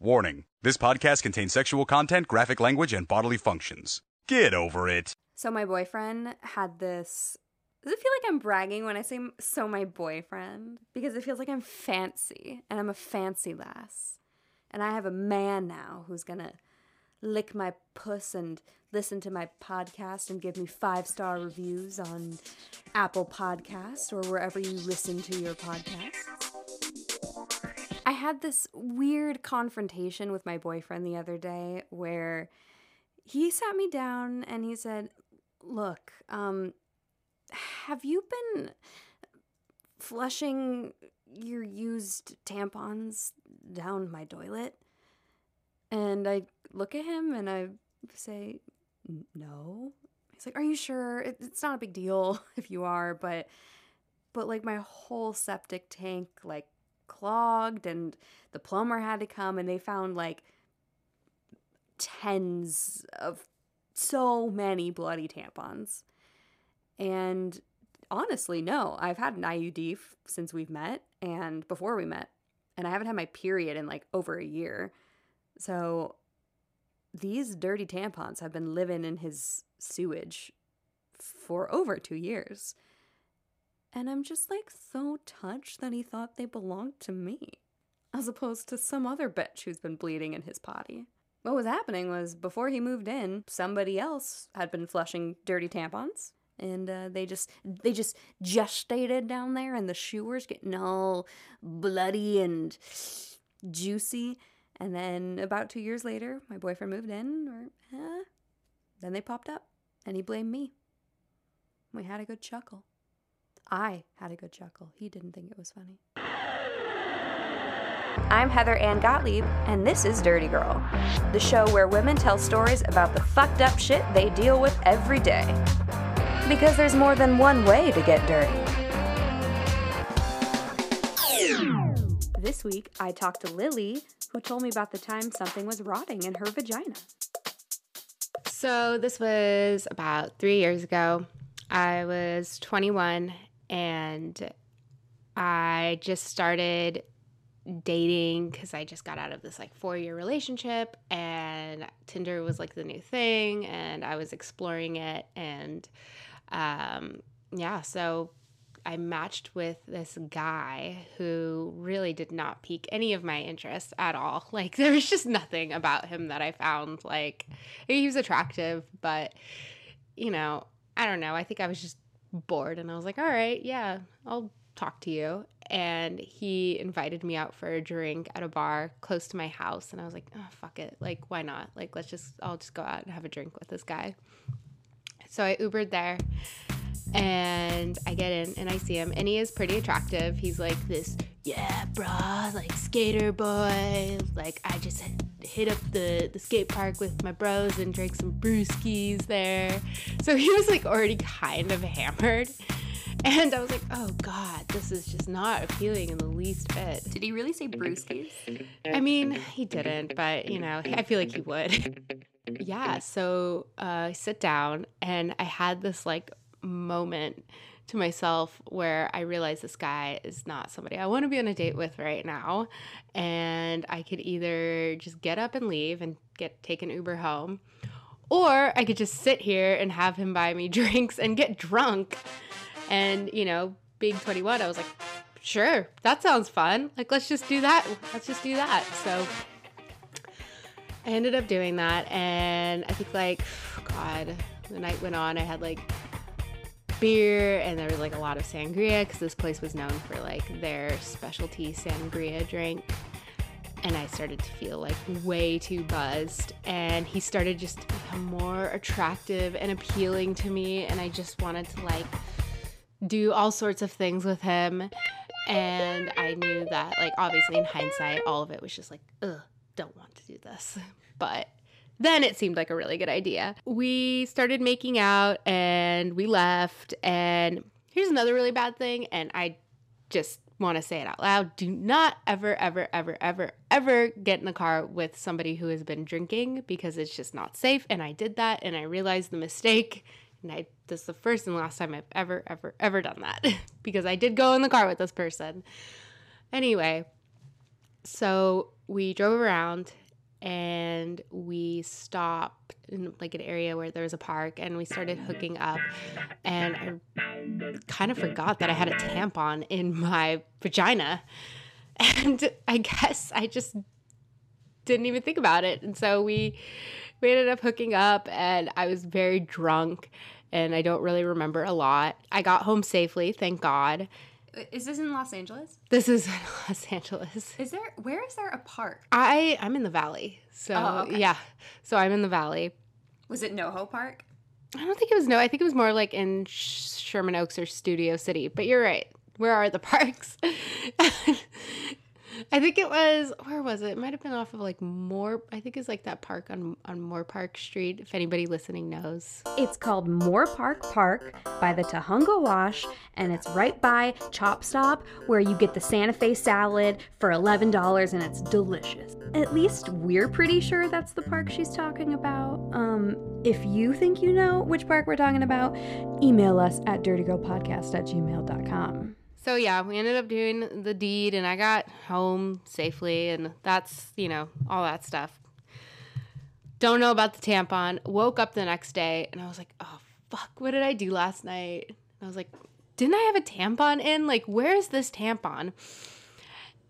Warning this podcast contains sexual content, graphic language, and bodily functions. Get over it. So my boyfriend had this. Does it feel like I'm bragging when I say so my boyfriend? Because it feels like I'm fancy and I'm a fancy lass. And I have a man now who's gonna lick my puss and listen to my podcast and give me five star reviews on Apple Podcasts or wherever you listen to your podcasts. Had this weird confrontation with my boyfriend the other day where he sat me down and he said, Look, um, have you been flushing your used tampons down my toilet? And I look at him and I say, No. He's like, Are you sure? It's not a big deal if you are, but but like my whole septic tank like clogged and the plumber had to come and they found like tens of so many bloody tampons. And honestly, no, I've had an IUD f- since we've met and before we met, and I haven't had my period in like over a year. So these dirty tampons have been living in his sewage for over two years. And I'm just like so touched that he thought they belonged to me, as opposed to some other bitch who's been bleeding in his potty. What was happening was before he moved in, somebody else had been flushing dirty tampons. And uh, they just they just gestated down there, and the shewers getting all bloody and juicy. And then about two years later, my boyfriend moved in, or eh, then they popped up, and he blamed me. We had a good chuckle. I had a good chuckle. He didn't think it was funny. I'm Heather Ann Gottlieb, and this is Dirty Girl, the show where women tell stories about the fucked up shit they deal with every day. Because there's more than one way to get dirty. This week, I talked to Lily, who told me about the time something was rotting in her vagina. So, this was about three years ago. I was 21 and I just started dating because I just got out of this like four year relationship and Tinder was like the new thing and I was exploring it and um yeah so I matched with this guy who really did not pique any of my interest at all. Like there was just nothing about him that I found like he was attractive, but you know, I don't know. I think I was just bored and I was like, all right, yeah, I'll talk to you. And he invited me out for a drink at a bar close to my house. And I was like, oh, fuck it. Like, why not? Like, let's just, I'll just go out and have a drink with this guy. So I Ubered there and I get in and I see him. And he is pretty attractive. He's like this, yeah, brah, like skater boy. Like, I just hit up the, the skate park with my bros and drank some brewskis there. So he was like already kind of hammered. And I was like, oh God, this is just not appealing in the least bit. Did he really say brewskis? I mean, he didn't, but you know, I feel like he would. yeah, so uh, I sit down and I had this like moment to myself where I realized this guy is not somebody I want to be on a date with right now. And I could either just get up and leave and get take an Uber home, or I could just sit here and have him buy me drinks and get drunk. And, you know, being 21, I was like, sure, that sounds fun. Like, let's just do that. Let's just do that. So I ended up doing that. And I think, like, God, the night went on. I had like beer and there was like a lot of sangria because this place was known for like their specialty sangria drink and I started to feel like way too buzzed. And he started just to become more attractive and appealing to me. And I just wanted to like do all sorts of things with him. And I knew that, like, obviously in hindsight, all of it was just like, ugh, don't want to do this. But then it seemed like a really good idea. We started making out and we left. And here's another really bad thing. And I just want to say it out loud. Do not ever, ever, ever, ever, ever get in the car with somebody who has been drinking because it's just not safe. And I did that and I realized the mistake. And I this is the first and last time I've ever, ever, ever done that because I did go in the car with this person. Anyway, so we drove around and we stopped in like an area where there was a park and we started hooking up and I kind of forgot that I had a tampon in my vagina. And I guess I just didn't even think about it. And so we we ended up hooking up and I was very drunk and I don't really remember a lot. I got home safely, thank God. Is this in Los Angeles? This is in Los Angeles. Is there where is there a park? I I'm in the valley. So Oh, okay. yeah. So I'm in the valley. Was it NoHo Park? I don't think it was no. I think it was more like in Sherman Oaks or Studio City. But you're right. Where are the parks? I think it was where was it? It might have been off of like Moore. I think it's like that park on on Moorpark Street. If anybody listening knows, It's called Moorpark Park by the Tujunga Wash, and it's right by Chop Stop, where you get the Santa Fe salad for $11 and it's delicious. At least we're pretty sure that's the park she's talking about. Um, if you think you know which park we're talking about, email us at dirtygirlpodcast at gmail.com. so yeah, we ended up doing the deed, and I got home safely, and that's you know all that stuff. Don't know about the tampon. Woke up the next day, and I was like, oh fuck, what did I do last night? And I was like, didn't I have a tampon in? Like, where is this tampon?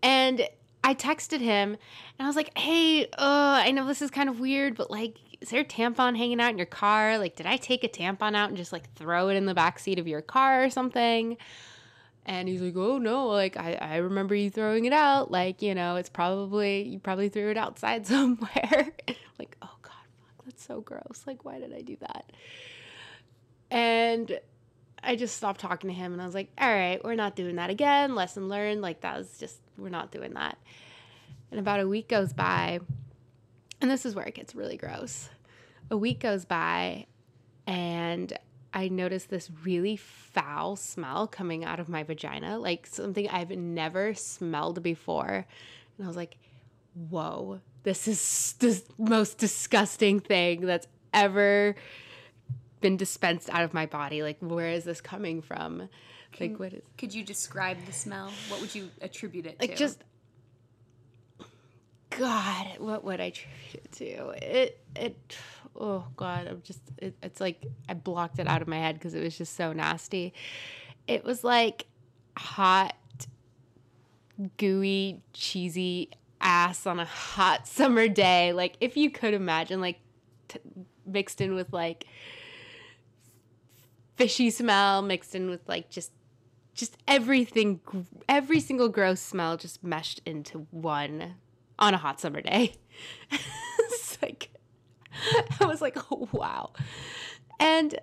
And I texted him and I was like, hey, uh, I know this is kind of weird, but like, is there a tampon hanging out in your car? Like, did I take a tampon out and just like throw it in the back seat of your car or something? And he's like, oh no, like I, I remember you throwing it out. Like, you know, it's probably, you probably threw it outside somewhere. like, oh God, fuck, that's so gross. Like, why did I do that? And I just stopped talking to him and I was like, all right, we're not doing that again. Lesson learned. Like, that was just, we're not doing that. And about a week goes by, and this is where it gets really gross. A week goes by, and I noticed this really foul smell coming out of my vagina, like something I've never smelled before. And I was like, whoa, this is the most disgusting thing that's ever been dispensed out of my body. Like, where is this coming from? Like, what is Could you describe the smell? What would you attribute it like to? just God, what would I attribute it to? It it oh God, I'm just it, it's like I blocked it out of my head because it was just so nasty. It was like hot, gooey, cheesy ass on a hot summer day. Like if you could imagine, like t- mixed in with like fishy smell, mixed in with like just just everything, every single gross smell just meshed into one on a hot summer day. it's like, I was like, oh, wow. And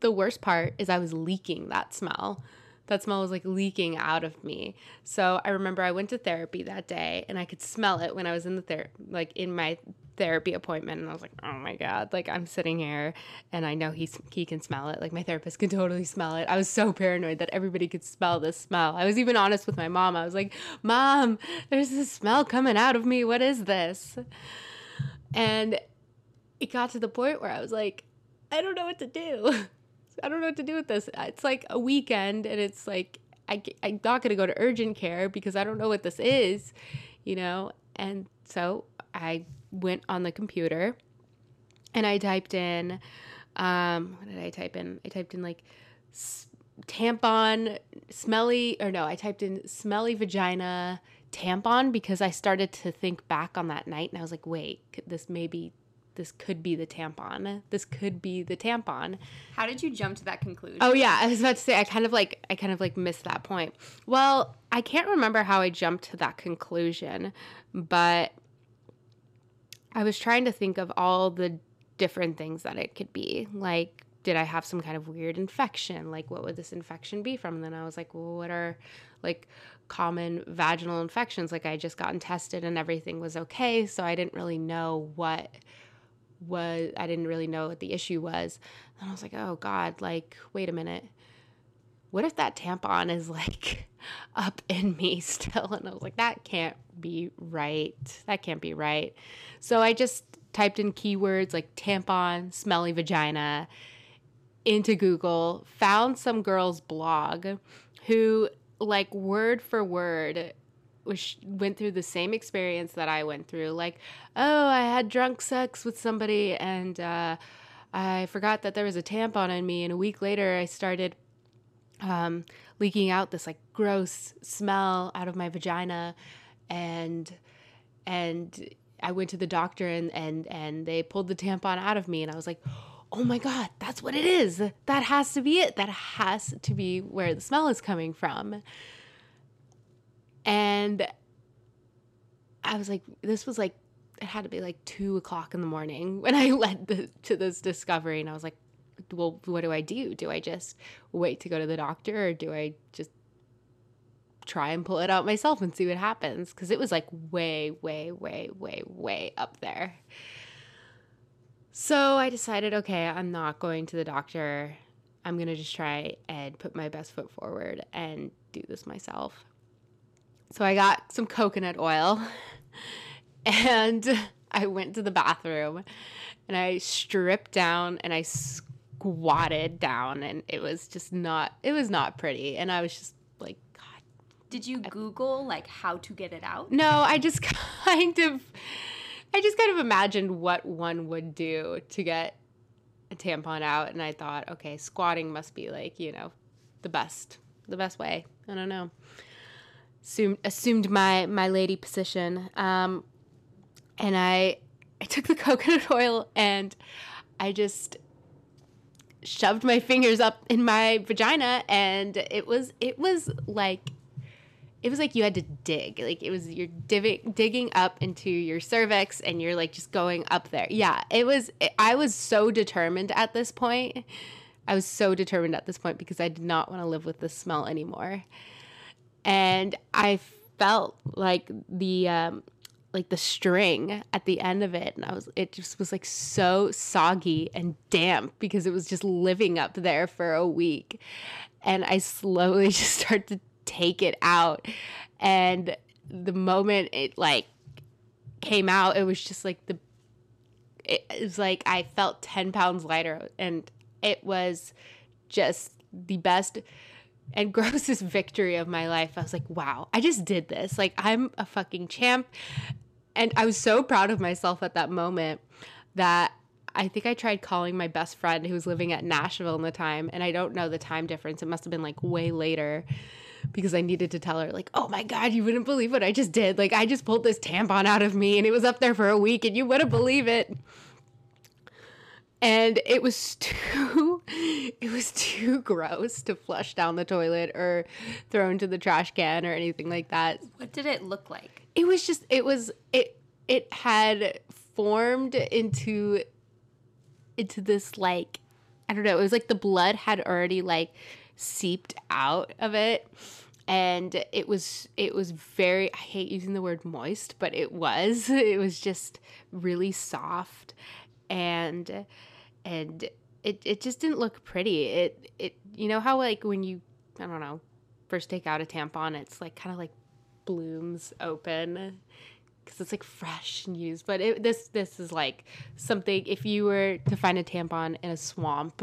the worst part is I was leaking that smell. That smell was like leaking out of me. So I remember I went to therapy that day and I could smell it when I was in the ther- like in my therapy appointment and I was like, "Oh my god, like I'm sitting here and I know he's he can smell it. Like my therapist can totally smell it." I was so paranoid that everybody could smell this smell. I was even honest with my mom. I was like, "Mom, there's this smell coming out of me. What is this?" And it got to the point where I was like, "I don't know what to do." I don't know what to do with this. It's like a weekend, and it's like I, I'm not going to go to urgent care because I don't know what this is, you know? And so I went on the computer and I typed in, um, what did I type in? I typed in like s- tampon, smelly, or no, I typed in smelly vagina tampon because I started to think back on that night and I was like, wait, this maybe. This could be the tampon. This could be the tampon. How did you jump to that conclusion? Oh yeah, I was about to say I kind of like I kind of like missed that point. Well, I can't remember how I jumped to that conclusion, but I was trying to think of all the different things that it could be. Like did I have some kind of weird infection? Like what would this infection be from? And then I was like, well, what are like common vaginal infections? Like I just gotten tested and everything was okay, so I didn't really know what was I didn't really know what the issue was. And I was like, oh God, like, wait a minute. What if that tampon is like up in me still? And I was like, that can't be right. That can't be right. So I just typed in keywords like tampon, smelly vagina into Google, found some girl's blog who, like, word for word, was went through the same experience that I went through. Like, oh, I had drunk sex with somebody and uh, I forgot that there was a tampon in me, and a week later I started um, leaking out this like gross smell out of my vagina, and and I went to the doctor and and and they pulled the tampon out of me, and I was like. Oh my God, that's what it is. That has to be it. That has to be where the smell is coming from. And I was like, this was like, it had to be like two o'clock in the morning when I led the, to this discovery. And I was like, well, what do I do? Do I just wait to go to the doctor or do I just try and pull it out myself and see what happens? Because it was like way, way, way, way, way up there. So I decided, okay, I'm not going to the doctor. I'm going to just try and put my best foot forward and do this myself. So I got some coconut oil and I went to the bathroom and I stripped down and I squatted down and it was just not it was not pretty and I was just like god Did you Google like how to get it out? no I just kind of I just kind of imagined what one would do to get a tampon out and I thought okay squatting must be like you know the best the best way. I don't know. Assumed assumed my my lady position. Um and I I took the coconut oil and I just shoved my fingers up in my vagina and it was it was like it was like you had to dig. Like it was you're digging up into your cervix and you're like just going up there. Yeah it was i was so determined at this point. I was so determined at this point because i did not want to live with the smell anymore. And i felt like the um, like the string at the end of it. And I was it just was like so soggy and damp because it was just living up there for a week. And I slowly just started to take it out and the moment it like came out it was just like the it, was like I felt 10 pounds lighter and it was just the best and grossest victory of my life. I was like, wow, I just did this. Like, I'm a fucking champ. And I was so proud of myself at that moment that I think I tried calling my best friend who was living at Nashville in the time. And I don't know the time difference. It must have been like way later because I needed to tell her, like, oh my God, you wouldn't believe what I just did. Like, I just pulled this tampon out of me and it was up there for a week and you wouldn't believe it and it was too it was too gross to flush down the toilet or throw into the trash can or anything like that What did it look like? it was just it was it it had formed into into this like i don't know it was like the blood had already like seeped out of it and it was it was very i hate using the word moist but it was it was just really soft and and it, it just didn't look pretty. It it you know how like when you I don't know first take out a tampon, it's like kind of like blooms open because it's like fresh and used. But it, this this is like something if you were to find a tampon in a swamp,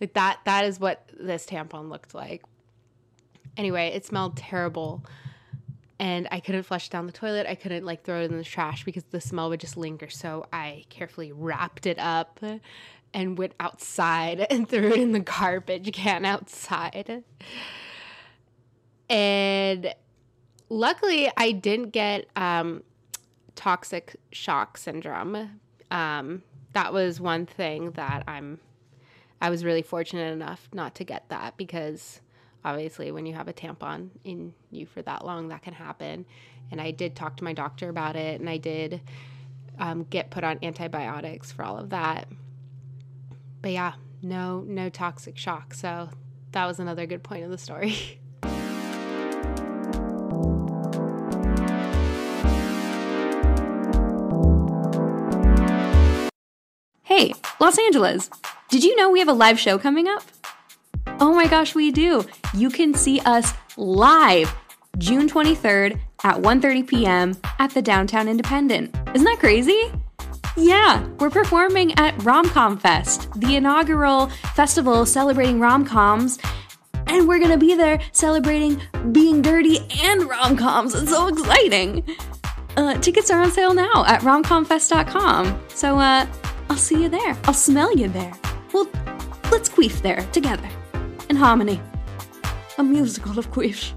like that that is what this tampon looked like. Anyway, it smelled terrible. And I couldn't flush down the toilet. I couldn't like throw it in the trash because the smell would just linger. So I carefully wrapped it up and went outside and threw it in the garbage can outside. And luckily, I didn't get um, toxic shock syndrome. Um, that was one thing that I'm. I was really fortunate enough not to get that because obviously when you have a tampon in you for that long that can happen. And i did talk to my doctor about it and i did um, get put on antibiotics for all of that. But yeah no no toxic shock. So that was another good point of the story. Hey, Los Angeles, did you know we have a live show coming up? Oh my gosh, we do. You can see us live June 23rd at 1:30 p.m. at the Downtown Independent. Isn't that crazy? Yeah, we're performing at Romcom Fest, the inaugural festival celebrating rom-coms. And we're gonna be there celebrating being dirty and rom coms. It's so exciting. Uh, tickets are on sale now at romcomfest.com. So uh, I'll see you there. I'll smell you there. Well, let's queef there together in harmony. A musical of queef.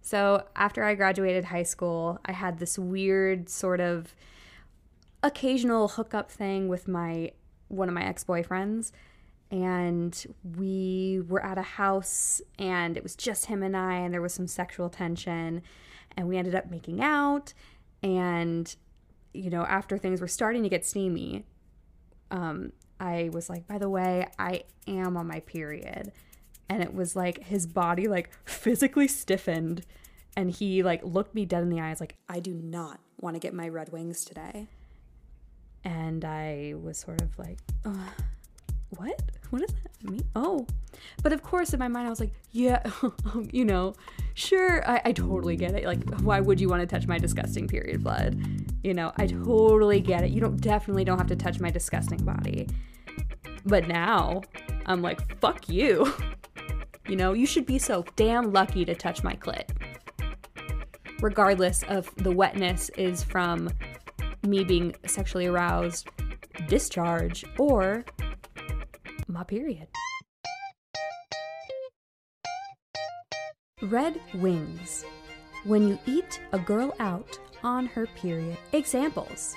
So after I graduated high school, I had this weird sort of occasional hookup thing with my one of my ex-boyfriends and we were at a house and it was just him and I and there was some sexual tension and we ended up making out and you know after things were starting to get steamy um I was like by the way I am on my period. And it was like his body like physically stiffened and he like looked me dead in the eyes like I do not want to get my red wings today. And I was sort of like uh, what? What does that mean? Oh but of course in my mind I was like yeah um, you know sure I, I totally get it like why would you want to touch my disgusting period blood? You know I totally get it you don't definitely don't have to touch my disgusting body. But now I'm like fuck you. You know you should be so damn lucky to touch my clit. Regardless of the wetness is from me being sexually aroused, discharge, or my period. Red wings. When you eat a girl out on her period. Examples.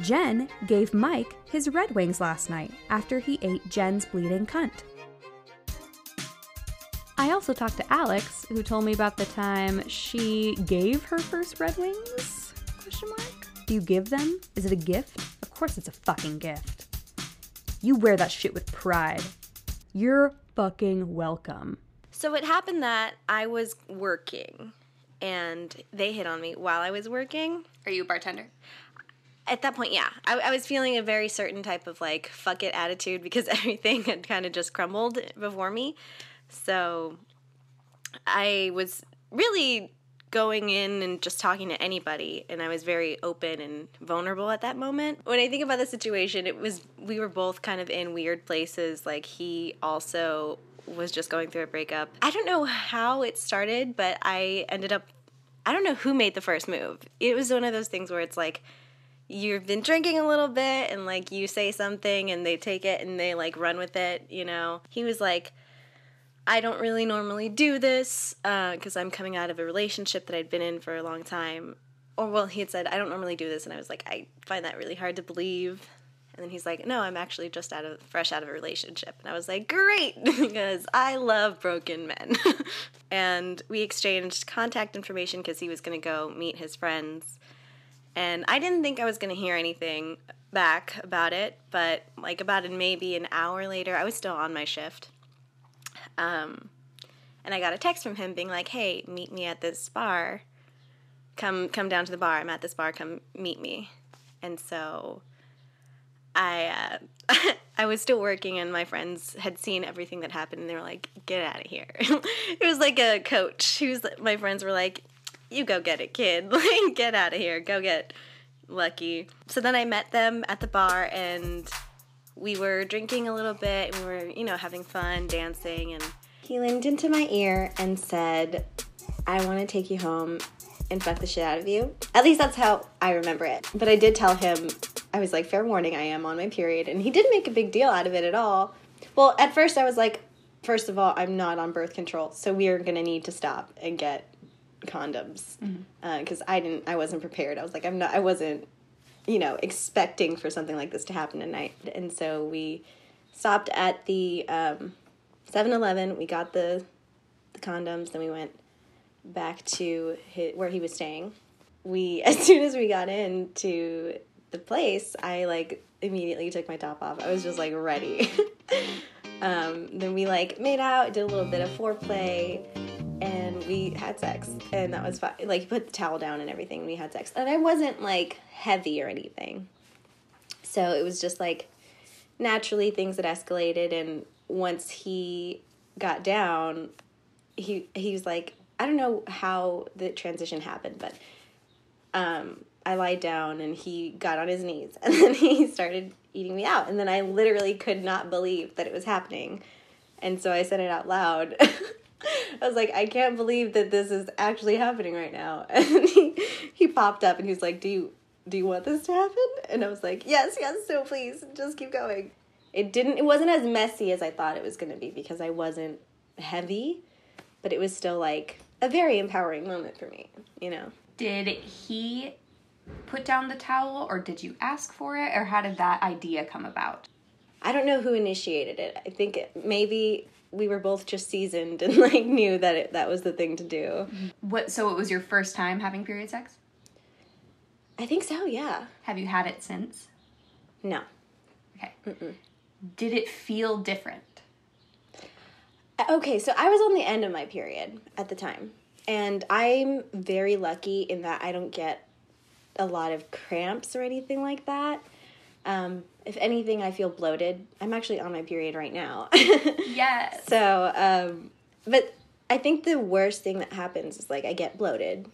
Jen gave Mike his red wings last night after he ate Jen's bleeding cunt. I also talked to Alex, who told me about the time she gave her first red wings? Question mark. Do you give them? Is it a gift? Of course it's a fucking gift. You wear that shit with pride. You're fucking welcome. So it happened that I was working and they hit on me while I was working. Are you a bartender? At that point, yeah. I, I was feeling a very certain type of like fuck it attitude because everything had kind of just crumbled before me. So I was really going in and just talking to anybody and I was very open and vulnerable at that moment. When I think about the situation, it was we were both kind of in weird places. Like he also was just going through a breakup. I don't know how it started, but I ended up I don't know who made the first move. It was one of those things where it's like you've been drinking a little bit and like you say something and they take it and they like run with it, you know. He was like I don't really normally do this because uh, I'm coming out of a relationship that I'd been in for a long time. Or, well, he had said, I don't normally do this. And I was like, I find that really hard to believe. And then he's like, No, I'm actually just out of fresh out of a relationship. And I was like, Great, because I love broken men. and we exchanged contact information because he was going to go meet his friends. And I didn't think I was going to hear anything back about it, but like about maybe an hour later, I was still on my shift um, and I got a text from him being like, "Hey, meet me at this bar. Come come down to the bar. I'm at this bar. Come meet me." And so I uh, I was still working, and my friends had seen everything that happened, and they were like, "Get out of here!" it was like a coach. Who's my friends were like, "You go get it, kid. Like, get out of here. Go get lucky." So then I met them at the bar, and we were drinking a little bit and we were, you know, having fun, dancing, and he leaned into my ear and said, I want to take you home and fuck the shit out of you. At least that's how I remember it. But I did tell him, I was like, fair warning, I am on my period. And he didn't make a big deal out of it at all. Well, at first I was like, first of all, I'm not on birth control, so we are going to need to stop and get condoms because mm-hmm. uh, I didn't, I wasn't prepared. I was like, I'm not, I wasn't you know, expecting for something like this to happen tonight. And so we stopped at the um, 7-Eleven. We got the the condoms. Then we went back to his, where he was staying. We as soon as we got into the place, I like immediately took my top off. I was just like ready. um, then we like made out, did a little bit of foreplay and we had sex and that was fine. Like he put the towel down and everything we had sex. And i wasn't like heavy or anything. So it was just like naturally things that escalated and once he got down he he was like i don't know how the transition happened but um i lied down and he got on his knees and then he started eating me out. And then i literally could not believe that it was happening. And so I said it out loud. I was like, I can't believe that this is actually happening right now. And he, he popped up and he was like, Do you do you want this to happen? And I was like, Yes, yes, so please, just keep going. It didn't it wasn't as messy as I thought it was gonna be because I wasn't heavy, but it was still like a very empowering moment for me, you know. Did he put down the towel or did you ask for it or how did that idea come about? I don't know who initiated it. I think it, maybe we were both just seasoned and like knew that it, that was the thing to do. Mm-hmm. What so it was your first time having period sex? I think so, yeah. Have you had it since? No. Okay. Did it feel different? Uh, okay, so I was on the end of my period at the time. And I'm very lucky in that I don't get a lot of cramps or anything like that. Um, if anything, I feel bloated. I'm actually on my period right now. Yes. So, um, but I think the worst thing that happens is like I get bloated,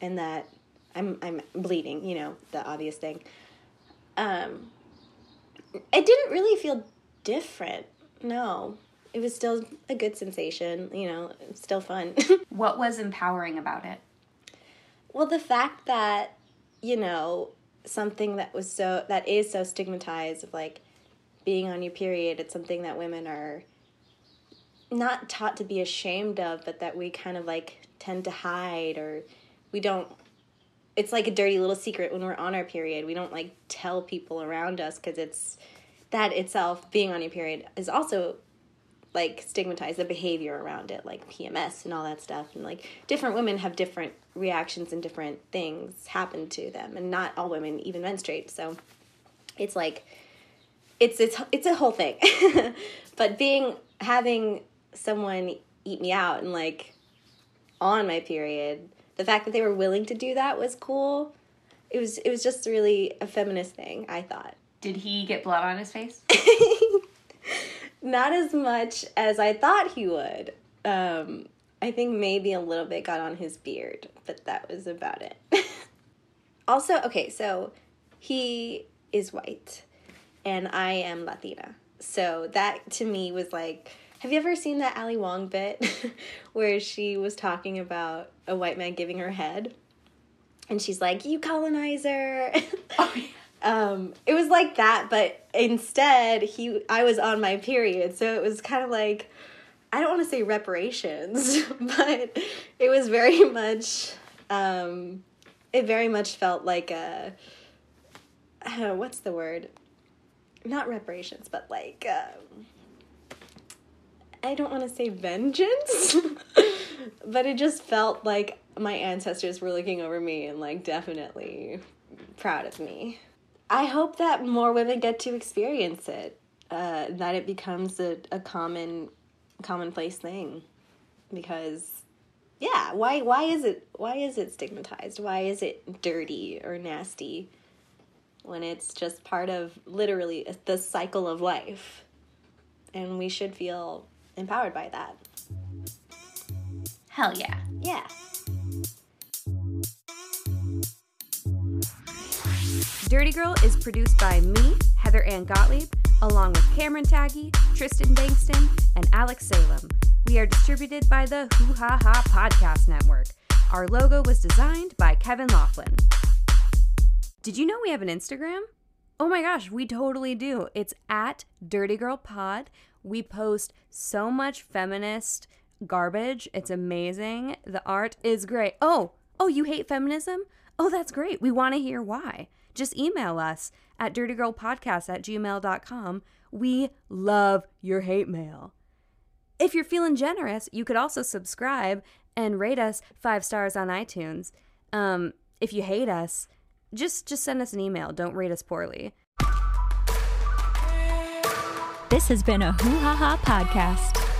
and that I'm I'm bleeding. You know, the obvious thing. Um, it didn't really feel different. No, it was still a good sensation. You know, still fun. What was empowering about it? well, the fact that you know something that was so that is so stigmatized of like being on your period it's something that women are not taught to be ashamed of but that we kind of like tend to hide or we don't it's like a dirty little secret when we're on our period. We don't like tell people around us because it's that itself being on your period is also like stigmatize the behavior around it like pms and all that stuff. And like different women have different reactions and different things happen to them. And not all women even menstruate so it's like it's it's it's a whole thing. But being having someone eat me out and like on my period the fact that they were willing to do that was cool. It was it was just really a feminist thing i thought. Did he get blood on his face? not as much as I thought he would. Um, I think maybe a little bit got on his beard, but that was about it. also, okay, so he is white and I am Latina. So that to me was like, have you ever seen that Ali Wong bit where she was talking about a white man giving her head? And she's like, You colonizer. um, it was like that, but instead he I was on my period, so it was kind of like I don't want to say reparations, but it was very much um, it very much felt like a I don't know what's the word, not reparations, but like um, I don't want to say vengeance, but it just felt like my ancestors were looking over me and like definitely proud of me. I hope that more women get to experience it, uh, that it becomes a, a common commonplace thing, because yeah, why why is it why is it stigmatized? Why is it dirty or nasty when it's just part of literally the cycle of life? And we should feel empowered by that. Hell yeah. Yeah. Dirty Girl is produced by me, Heather Ann Gottlieb, along with Cameron Taggy, Tristan Bankston, and Alex Salem. We are distributed by the Hoo Ha Ha Podcast Network. Our logo was designed by Kevin Laughlin. Did you know we have an Instagram? Oh my gosh, we totally do. It's at Dirty Girl Pod. We post so much feminist garbage. It's amazing. The art is great. Oh, oh, you hate feminism? Oh, that's great. We want to hear why. Just email us at dirtygirlpodcast at gmail.com. We love your hate mail. If you're feeling generous, you could also subscribe and rate us five stars on iTunes. Um, if you hate us, just just send us an email. Don't rate us poorly. This has been a Hoo Ha Ha podcast.